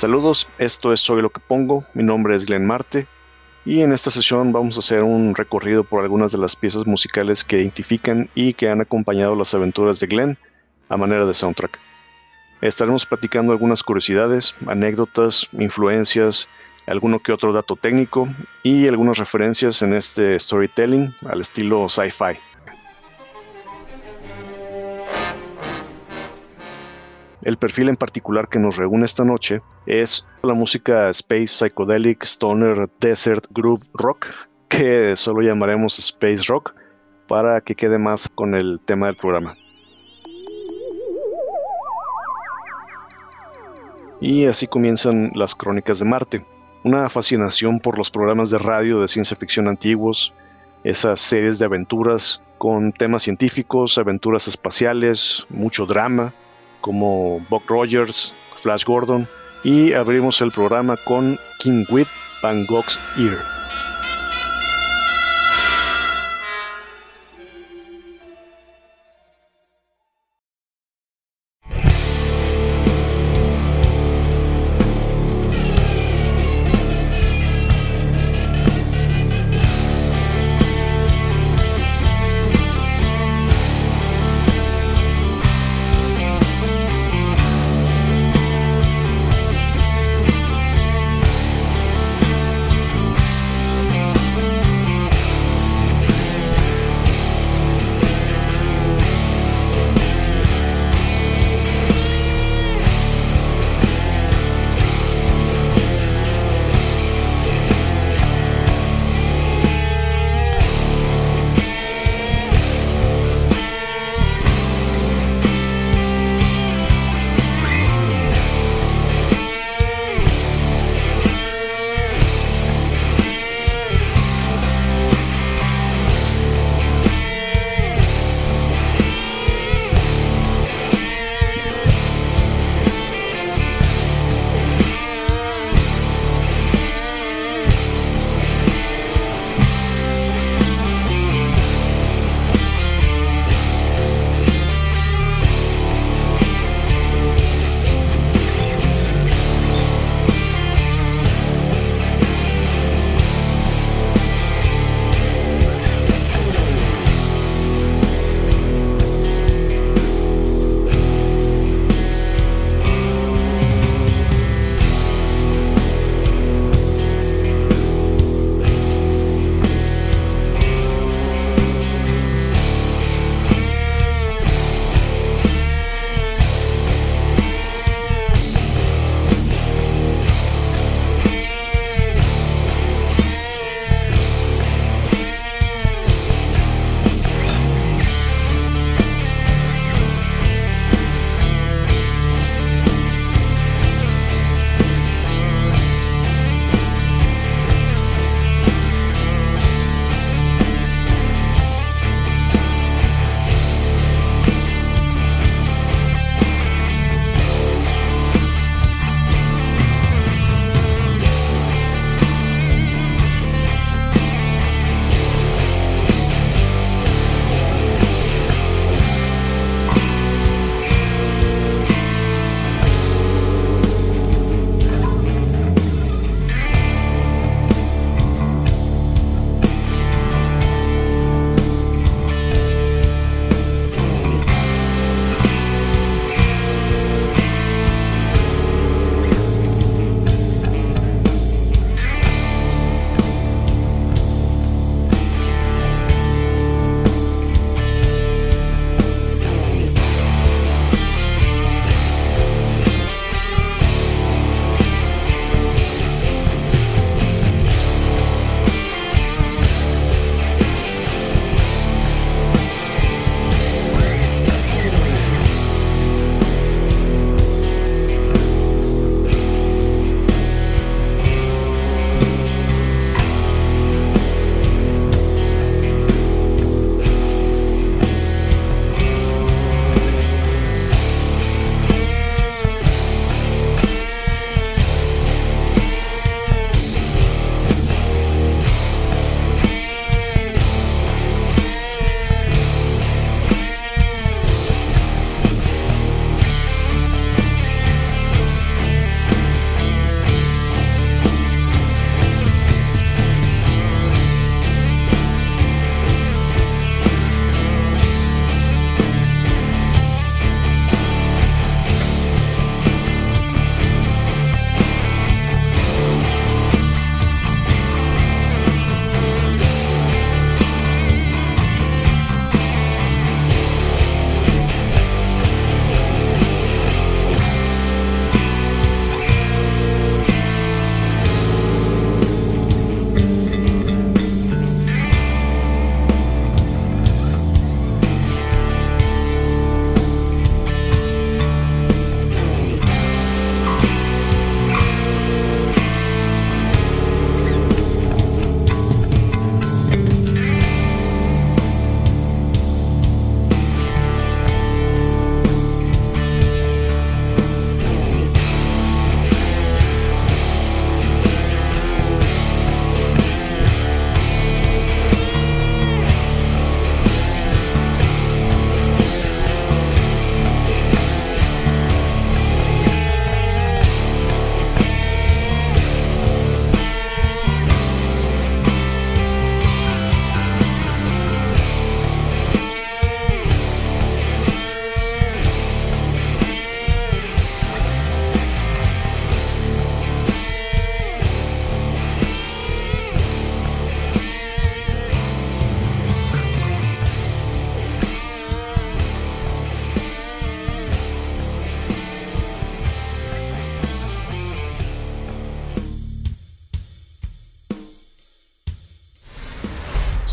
Saludos, esto es Soy lo que pongo, mi nombre es Glenn Marte y en esta sesión vamos a hacer un recorrido por algunas de las piezas musicales que identifican y que han acompañado las aventuras de Glenn a manera de soundtrack. Estaremos platicando algunas curiosidades, anécdotas, influencias, alguno que otro dato técnico y algunas referencias en este storytelling al estilo sci-fi. El perfil en particular que nos reúne esta noche es la música Space Psychedelic Stoner Desert Groove Rock, que solo llamaremos Space Rock para que quede más con el tema del programa. Y así comienzan las crónicas de Marte, una fascinación por los programas de radio de ciencia ficción antiguos, esas series de aventuras con temas científicos, aventuras espaciales, mucho drama, como Buck Rogers, Flash Gordon, y abrimos el programa con King Whip Van Gogh's Ear.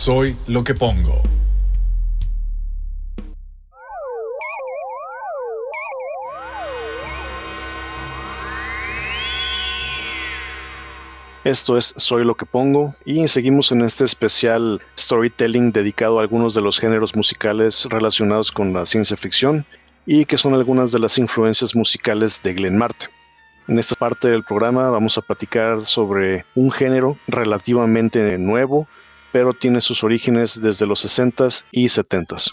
Soy lo que pongo. Esto es Soy lo que pongo y seguimos en este especial storytelling dedicado a algunos de los géneros musicales relacionados con la ciencia ficción y que son algunas de las influencias musicales de Glenn Marte. En esta parte del programa vamos a platicar sobre un género relativamente nuevo, pero tiene sus orígenes desde los 60s y 70s.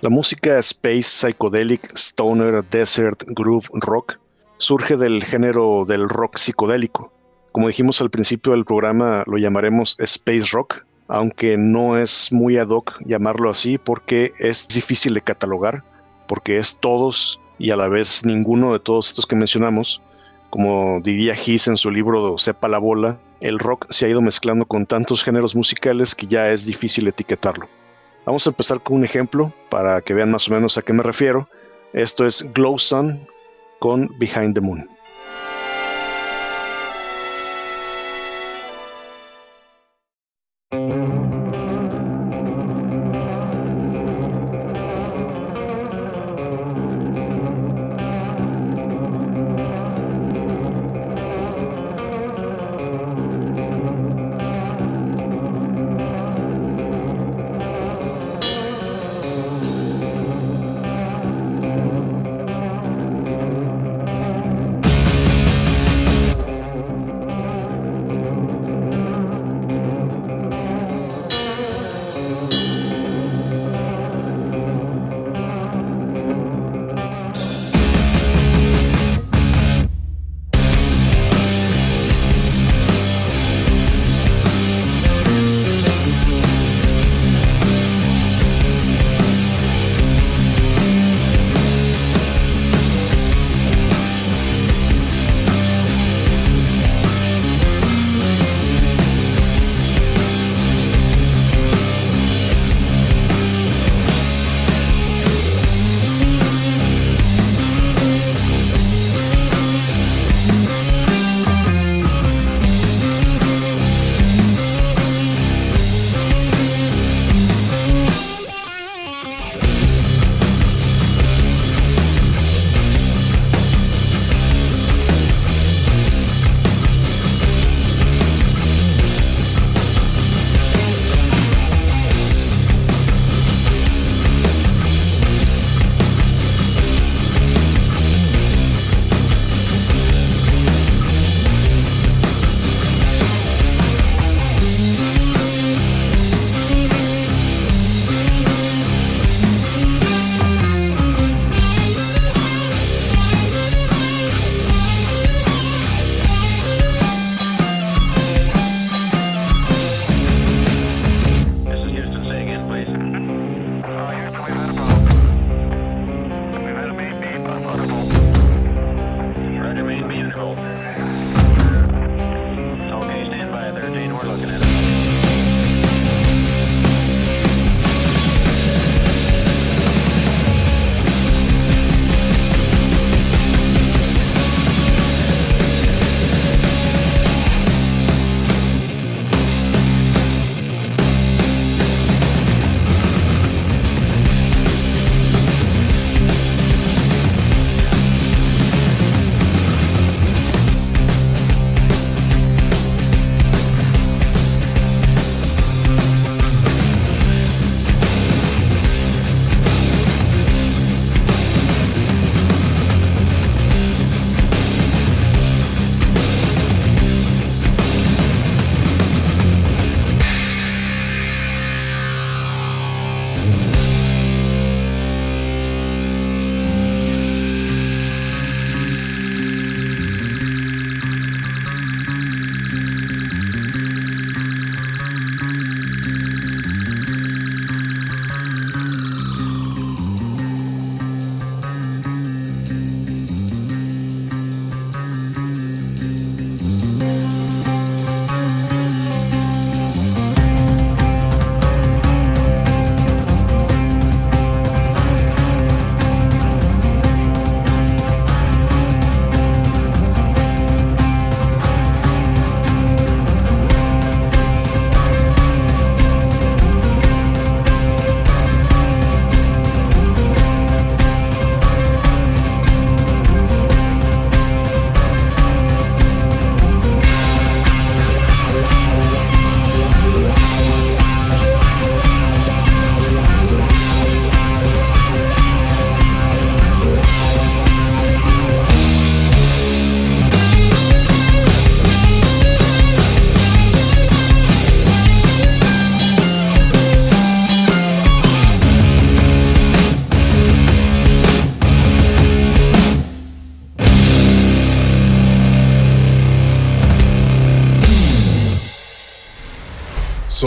La música space, psychedelic, stoner, desert, groove, rock surge del género del rock psicodélico. Como dijimos al principio del programa, lo llamaremos space rock, aunque no es muy ad hoc llamarlo así porque es difícil de catalogar, porque es todos y a la vez ninguno de todos estos que mencionamos. Como diría Hiss en su libro Sepa la bola, el rock se ha ido mezclando con tantos géneros musicales que ya es difícil etiquetarlo. Vamos a empezar con un ejemplo para que vean más o menos a qué me refiero. Esto es Glow Sun con Behind the Moon.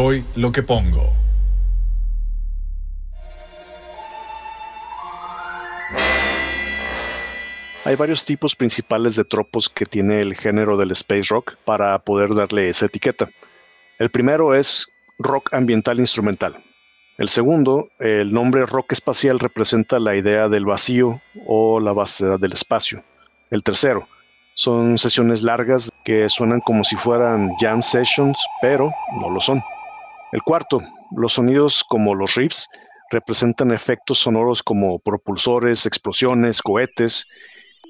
Soy lo que pongo. Hay varios tipos principales de tropos que tiene el género del space rock para poder darle esa etiqueta. El primero es rock ambiental instrumental. El segundo, el nombre rock espacial representa la idea del vacío o la vastedad del espacio. El tercero, son sesiones largas que suenan como si fueran jam sessions, pero no lo son. El cuarto, los sonidos como los riffs representan efectos sonoros como propulsores, explosiones, cohetes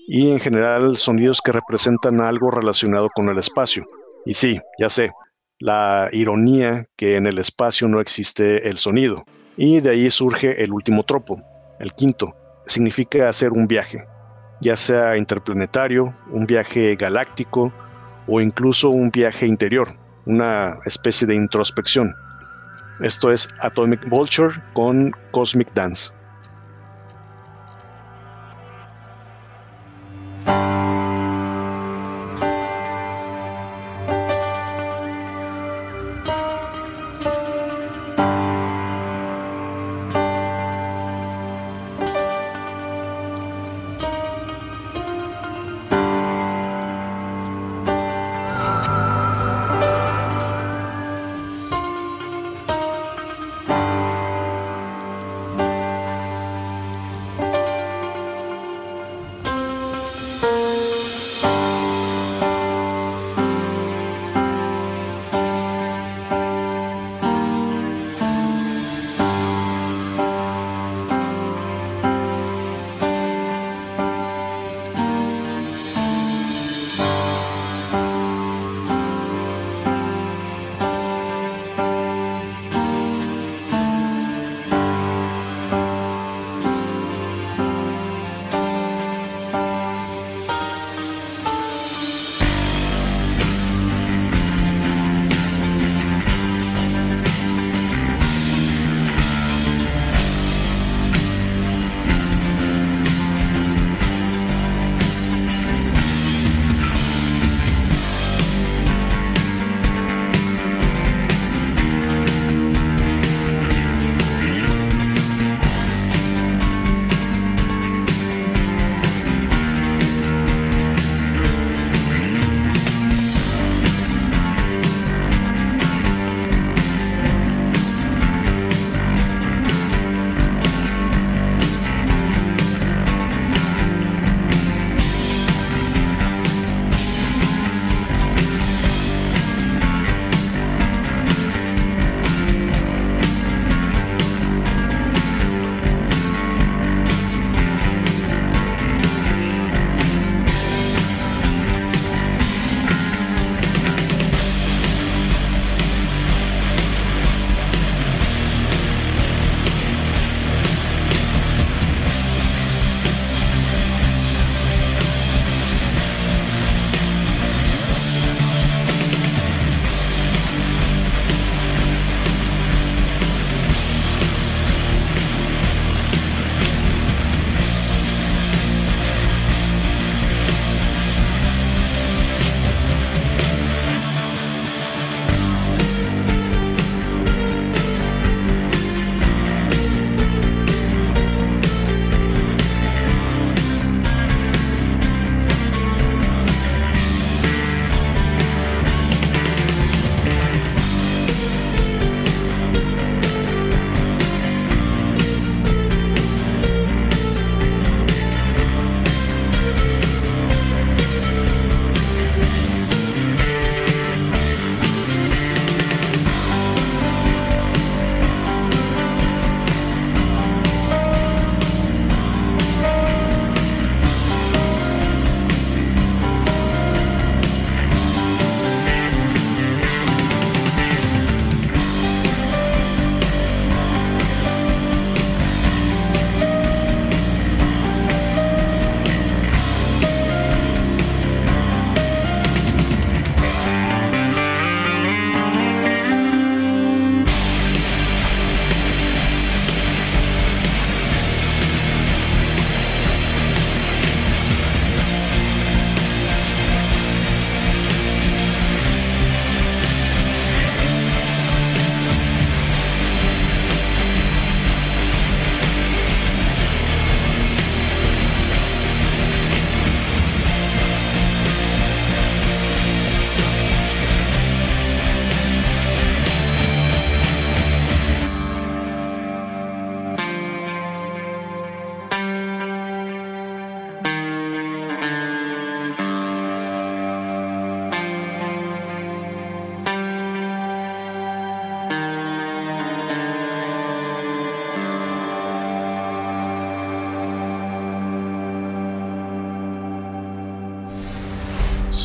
y en general sonidos que representan algo relacionado con el espacio. Y sí, ya sé, la ironía que en el espacio no existe el sonido. Y de ahí surge el último tropo, el quinto. Significa hacer un viaje, ya sea interplanetario, un viaje galáctico o incluso un viaje interior, una especie de introspección. Esto es Atomic Vulture con Cosmic Dance.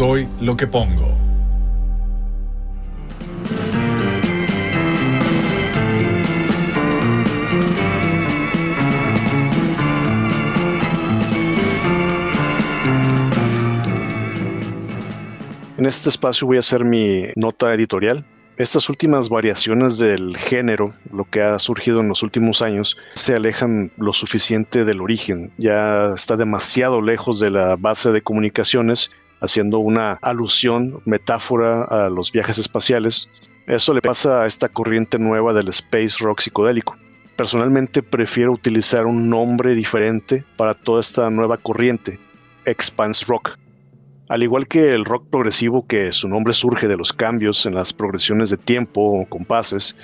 Soy lo que pongo. En este espacio voy a hacer mi nota editorial. Estas últimas variaciones del género, lo que ha surgido en los últimos años, se alejan lo suficiente del origen. Ya está demasiado lejos de la base de comunicaciones, haciendo una alusión, metáfora a los viajes espaciales. Eso le pasa a esta corriente nueva del space rock psicodélico. Personalmente prefiero utilizar un nombre diferente para toda esta nueva corriente, Expanse Rock al igual que el rock progresivo, que su nombre surge de los cambios en las progresiones de tiempo o compases,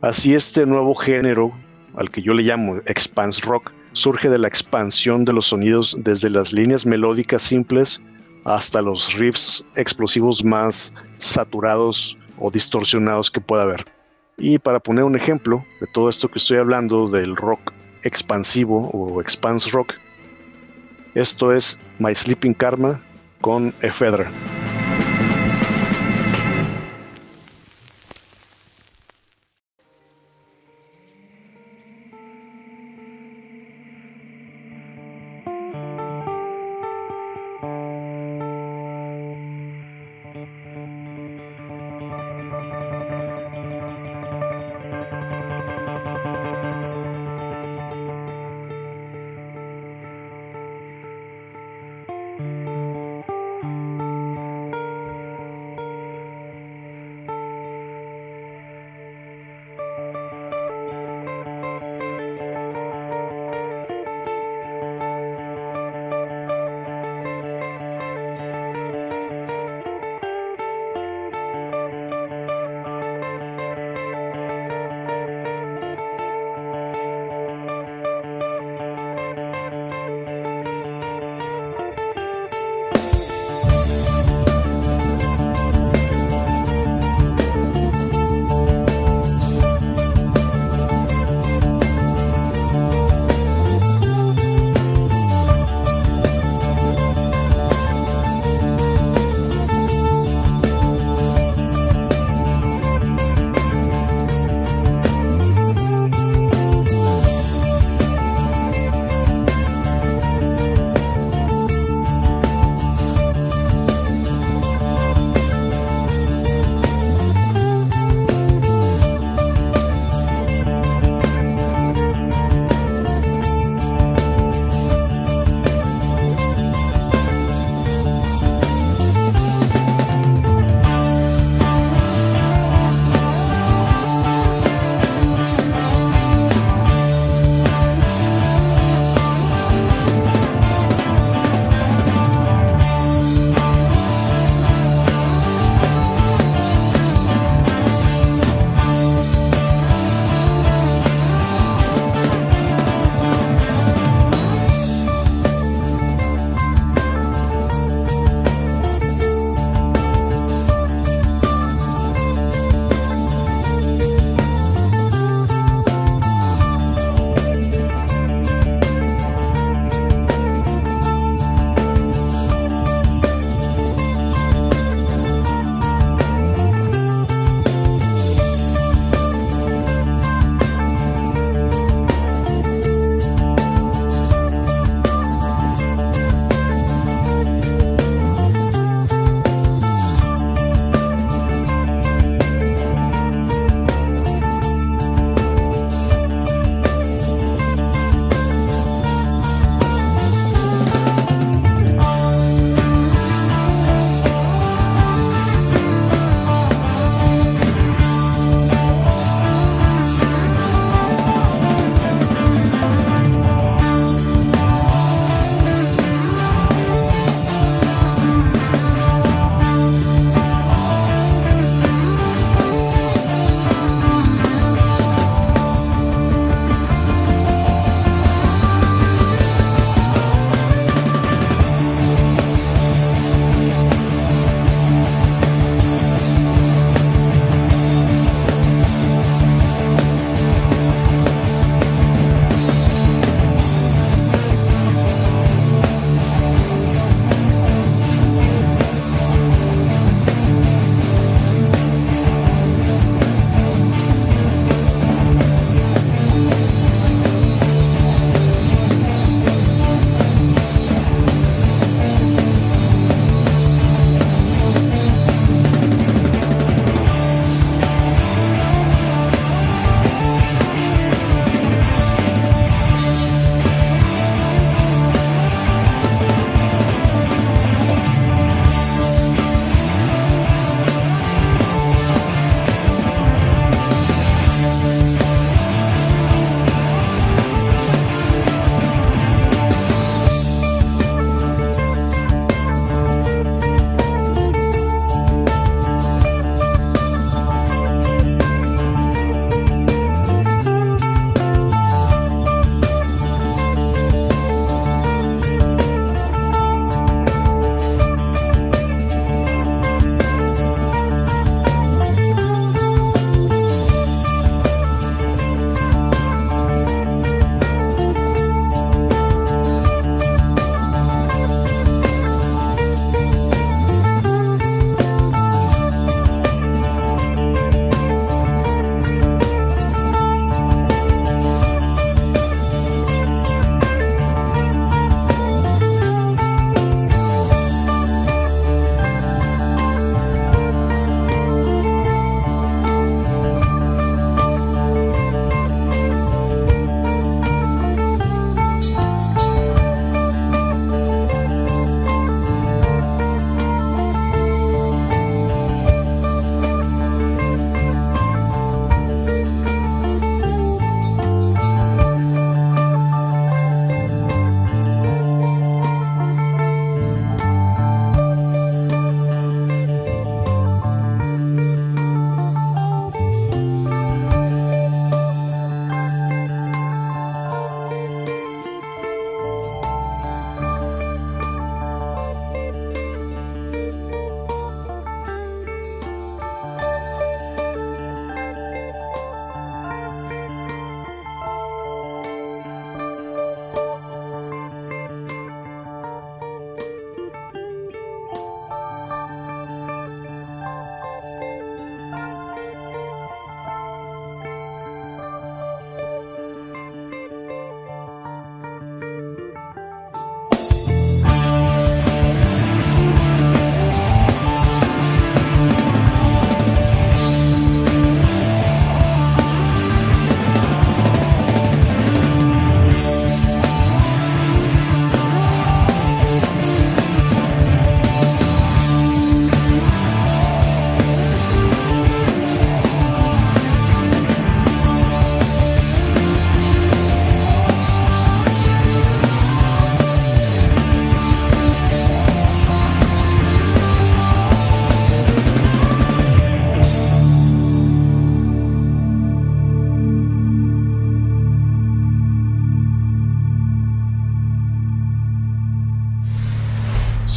así este nuevo género, al que yo le llamo expanse rock, surge de la expansión de los sonidos desde las líneas melódicas simples hasta los riffs explosivos más saturados o distorsionados que pueda haber. Y para poner un ejemplo de todo esto que estoy hablando del rock expansivo o expanse rock, esto es My Sleeping Karma con efedra.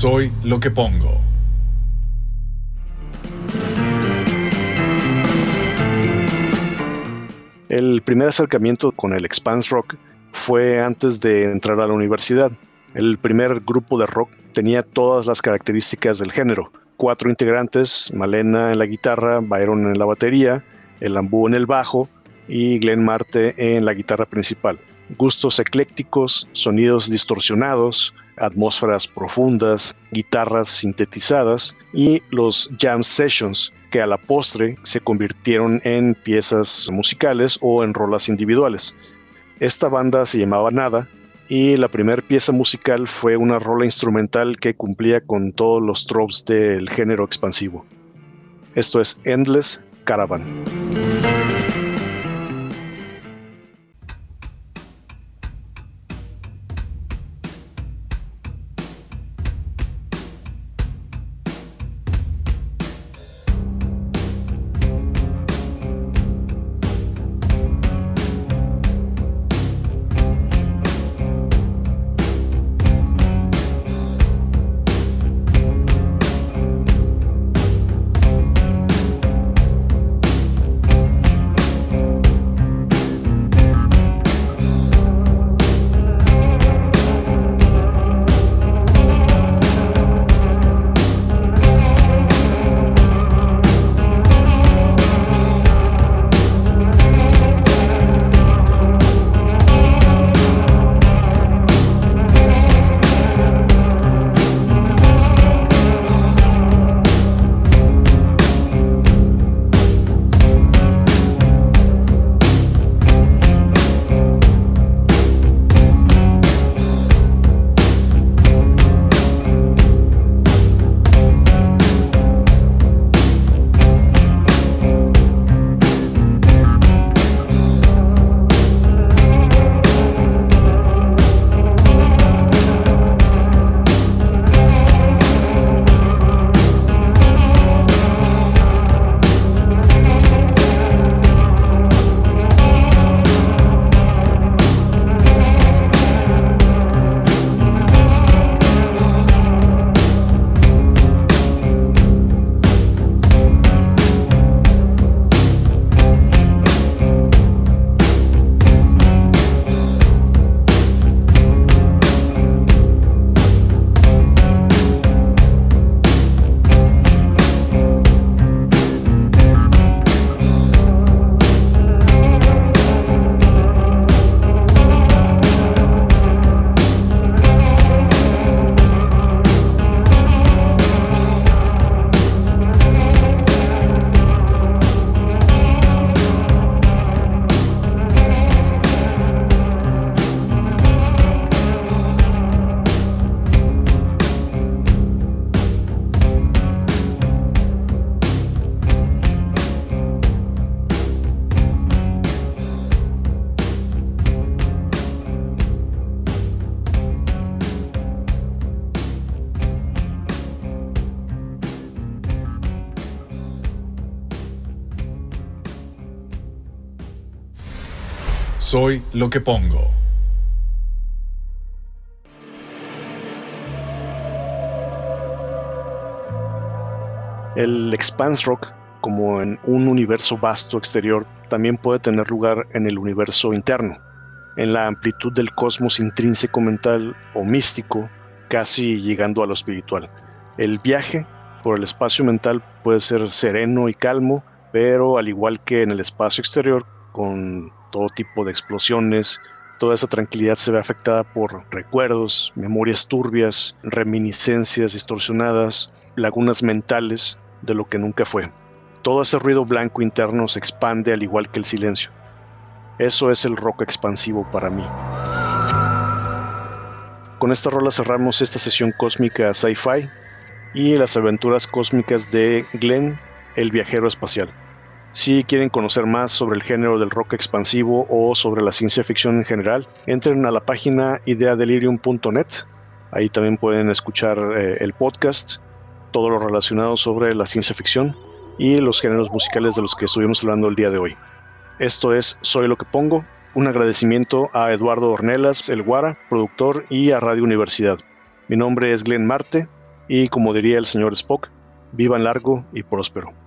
Soy lo que pongo. El primer acercamiento con el Expanse Rock fue antes de entrar a la universidad. El primer grupo de rock tenía todas las características del género. Cuatro integrantes, Malena en la guitarra, Byron en la batería, el Ambú en el bajo y Glenn Marte en la guitarra principal. Gustos eclécticos, sonidos distorsionados, atmósferas profundas, guitarras sintetizadas y los jam sessions que a la postre se convirtieron en piezas musicales o en rolas individuales. Esta banda se llamaba Nada y la primera pieza musical fue una rola instrumental que cumplía con todos los tropes del género expansivo. Esto es Endless Caravan. Soy lo que pongo. El Expanse Rock, como en un universo vasto exterior, también puede tener lugar en el universo interno, en la amplitud del cosmos intrínseco mental o místico, casi llegando a lo espiritual. El viaje por el espacio mental puede ser sereno y calmo, pero al igual que en el espacio exterior, con todo tipo de explosiones. Toda esa tranquilidad se ve afectada por recuerdos, memorias turbias, reminiscencias distorsionadas, lagunas mentales de lo que nunca fue. Todo ese ruido blanco interno se expande al igual que el silencio. Eso es el rock expansivo para mí. Con esta rola cerramos esta sesión cósmica sci-fi y las aventuras cósmicas de Glenn, el viajero espacial. Si quieren conocer más sobre el género del rock expansivo o sobre la ciencia ficción en general, entren a la página ideadelirium.net. Ahí también pueden escuchar eh, el podcast, todo lo relacionado sobre la ciencia ficción y los géneros musicales de los que estuvimos hablando el día de hoy. Esto es Soy lo que pongo. Un agradecimiento a Eduardo Ornelas, el Guara, productor, y a Radio Universidad. Mi nombre es Glenn Marte y como diría el señor Spock, vivan largo y próspero.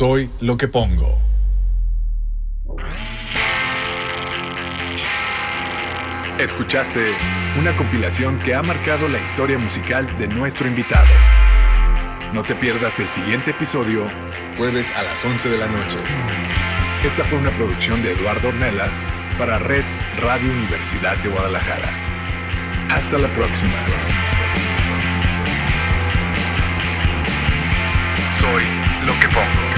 Soy lo que pongo. Escuchaste una compilación que ha marcado la historia musical de nuestro invitado. No te pierdas el siguiente episodio, jueves a las 11 de la noche. Esta fue una producción de Eduardo Ornelas para Red Radio Universidad de Guadalajara. Hasta la próxima. Soy lo que pongo.